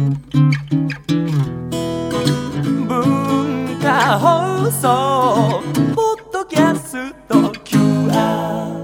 文化放送ポッドキャスト QR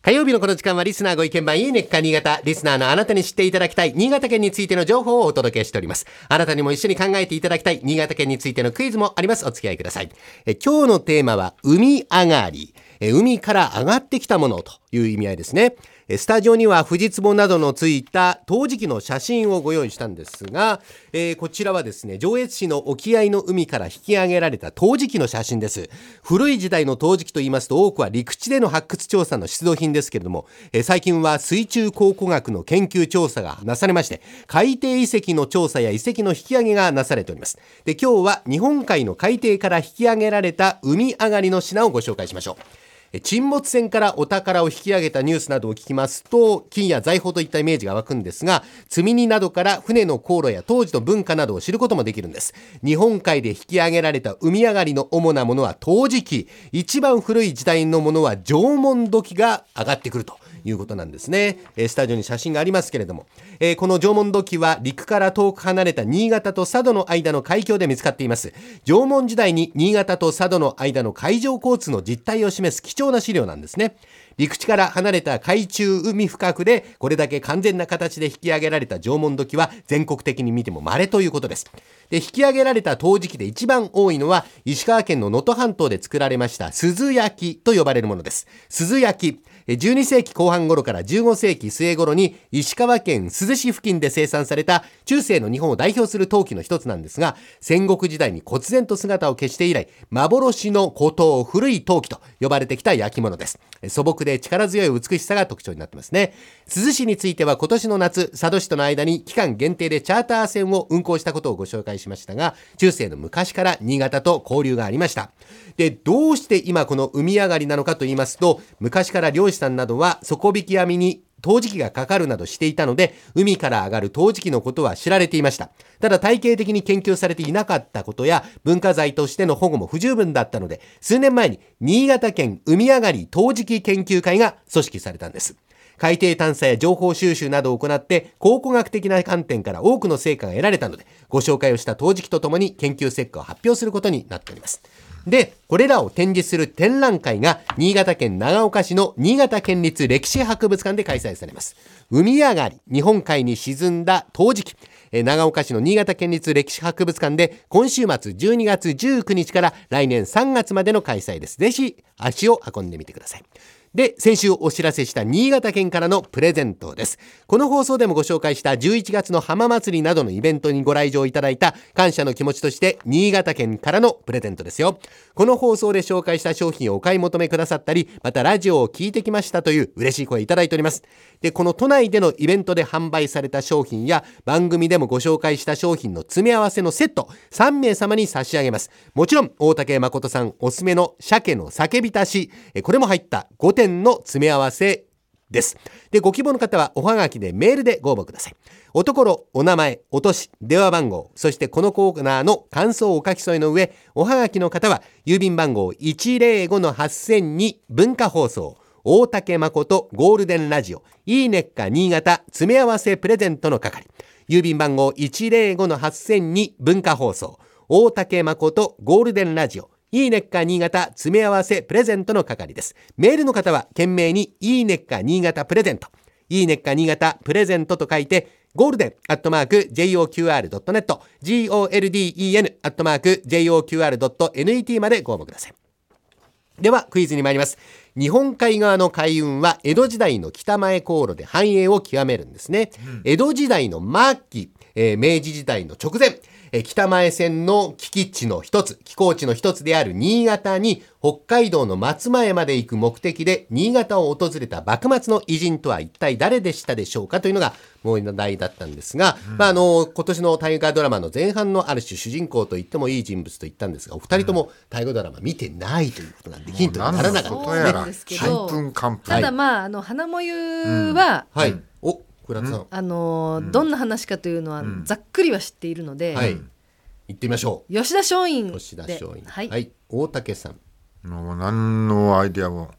火曜日のこの時間はリスナーご意見番いいねっか新潟。リスナーのあなたに知っていただきたい新潟県についての情報をお届けしております。あなたにも一緒に考えていただきたい新潟県についてのクイズもあります。お付き合いください。え今日のテーマは海上がり。え海から上がってきたものという意味合いですね。スタジオには富士壺などのついた陶磁器の写真をご用意したんですが、えーこちらはですね、上越市の沖合の海から引き上げられた陶磁器の写真です。古い時代の陶磁器と言いますと多くは陸地での発掘調査の出土品ですけれども、えー最近は水中考古学の研究調査がなされまして、海底遺跡の調査や遺跡の引き上げがなされております。で、今日は日本海の海底から引き上げられた海上がりの品をご紹介しましょう。沈没船からお宝を引き上げたニュースなどを聞きますと金や財宝といったイメージが湧くんですが積み荷などから船の航路や当時の文化などを知ることもできるんです。日本海で引き上げられた海上がりの主なものは陶磁器。一番古い時代のものは縄文土器が上がってくると。いうことなんですね。えースタジオに写真がありますけれども、えーこの縄文土器は陸から遠く離れた新潟と佐渡の間の海峡で見つかっています。縄文時代に新潟と佐渡の間の海上交通の実態を示す貴重な資料なんですね。陸地から離れた海中海深くでこれだけ完全な形で引き上げられた縄文土器は全国的に見ても稀ということです。で、引き上げられた陶磁器で一番多いのは石川県の能登半島で作られました鈴焼きと呼ばれるものです。鈴焼き。12世紀後半頃から15世紀末頃に石川県珠洲市付近で生産された中世の日本を代表する陶器の一つなんですが戦国時代に忽然と姿を消して以来幻の古陶古い陶器と呼ばれてきた焼き物です。素朴で力強い美しさが特徴になってますね。珠洲市については今年の夏佐渡市との間に期間限定でチャーター船を運航したことをご紹介しましたが中世の昔から新潟と交流がありました。でどうして今この海上がりなのかと言いますと昔から漁師さんなどは底引き網に陶磁器がかかるなどしていたので海から上がる陶磁器のことは知られていました。ただ体系的に研究されていなかったことや文化財としての保護も不十分だったので数年前に新潟県海上がり陶磁器研究会が組織されたんです。海底探査や情報収集などを行って考古学的な観点から多くの成果が得られたのでご紹介をした陶磁器とともに研究成果を発表することになっておりますで、これらを展示する展覧会が新潟県長岡市の新潟県立歴史博物館で開催されます。海上がり、日本海に沈んだ陶磁器。長岡市の新潟県立歴史博物館で今週末12月19日から来年3月までの開催です。ぜひ足を運んでみてください。で、先週お知らせした新潟県からのプレゼントです。この放送でもご紹介した11月の浜祭りなどのイベントにご来場いただいた感謝の気持ちとして新潟県からのプレゼントですよ。この放送で紹介した商品をお買い求めくださったり、またラジオを聞いてきましたという嬉しい声いただいております。で、この都内でのイベントで販売された商品や番組でもご紹介した商品の詰め合わせのセット3名様に差し上げます。もちろん大竹誠さんおすすめの鮭の酒浸し、これも入った5点の詰め合わせです。で、ご希望の方はおはがきでメールでご応募ください。おところ、お名前、お年、電話番号、そしてこのコーナーの感想をお書き添えの上、おはがきの方は、郵便番号105-8000に文化放送、大竹誠ゴールデンラジオ、いいねっか新潟詰め合わせプレゼントの係。郵便番号105-8000に文化放送、大竹誠ゴールデンラジオ、いいねっか新潟詰め合わせプレゼントの係です。メールの方は懸命にいいねっか新潟プレゼント。いいねっか新潟プレゼントと書いて、ゴールデンアットマーク JOQR.net、GOLDEN アットマーク JOQR.net までご応募ください。ではクイズに参ります日本海側の海運は江戸時代の北前航路で繁栄を極めるんですね、江戸時代の末期、えー明治時代の直前えー北前線の寄基地の一つ、寄港地の一つである新潟に北海道の松前まで行く目的で新潟を訪れた幕末の偉人とは一体誰でしたでしょうかというのが問題だったんですが、まああの今年の大河ドラマの前半のある種主人公と言ってもいい人物と言ったんですが、お二人とも大河ドラマ見てないということなんでヒントにならなかったですね。ただまああの花もゆは、はい。お。あのどんな話かというのはざっくりは知っているので、はい。行ってみましょう。吉田松陰で吉田松陰。はい、はい。大竹さん。もう何のアイディアも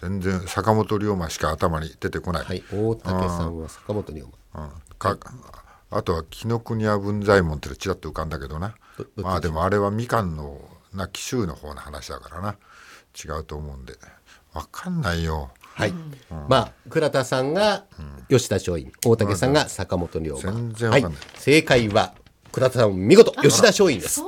全然坂本龍馬しか頭に出てこない、はい。大竹さんは坂本龍馬。うんかあとは紀ノ国屋文左衛門ってのちらっと浮かんだけどなまあでもあれはみかんのな紀州の方の話だからな違うと思うんでわかんないよはい。まあ、倉田さんが吉田松陰、大竹さんが坂本龍馬。全然はいわかんない。正解は、倉田さん見事、吉田松陰です。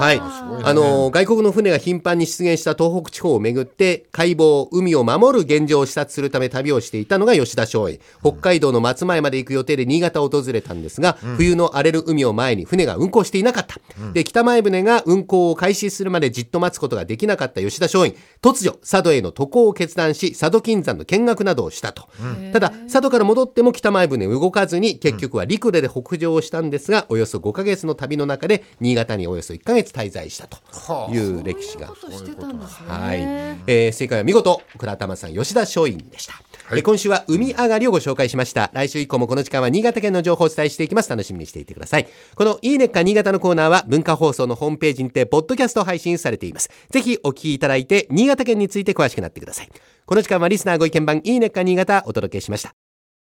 はい。あの、外国の船が頻繁に出現した東北地方をめぐって、海防、海を守る現状を視察するため旅をしていたのが吉田松陰。北海道の松前まで行く予定で新潟を訪れたんですが、冬の荒れる海を前に船が運航していなかった。で、北前船が運航を開始するまでじっと待つことができなかった吉田松陰。突如、佐渡への渡航を決断し、佐渡金山の見学などをしたと。ただ、佐渡から戻っても北前船動かずに、結局は陸路で北上をしたんですが、およそ5ヶ月の旅の中で、新潟におよそ1ヶ月滞在したという歴史が。そういうね。はい、えー正解は見事倉玉さん吉田松陰でした、えー今週は海上がりをご紹介しました。来週以降もこの時間は新潟県の情報をお伝えしていきます。楽しみにしていてください。このいいねっか新潟のコーナーは文化放送のホームページにてポッドキャスト配信されています。ぜひお聞きいただいて新潟県について詳しくなってください。この時間はリスナーご意見番いいねっか新潟お届けしました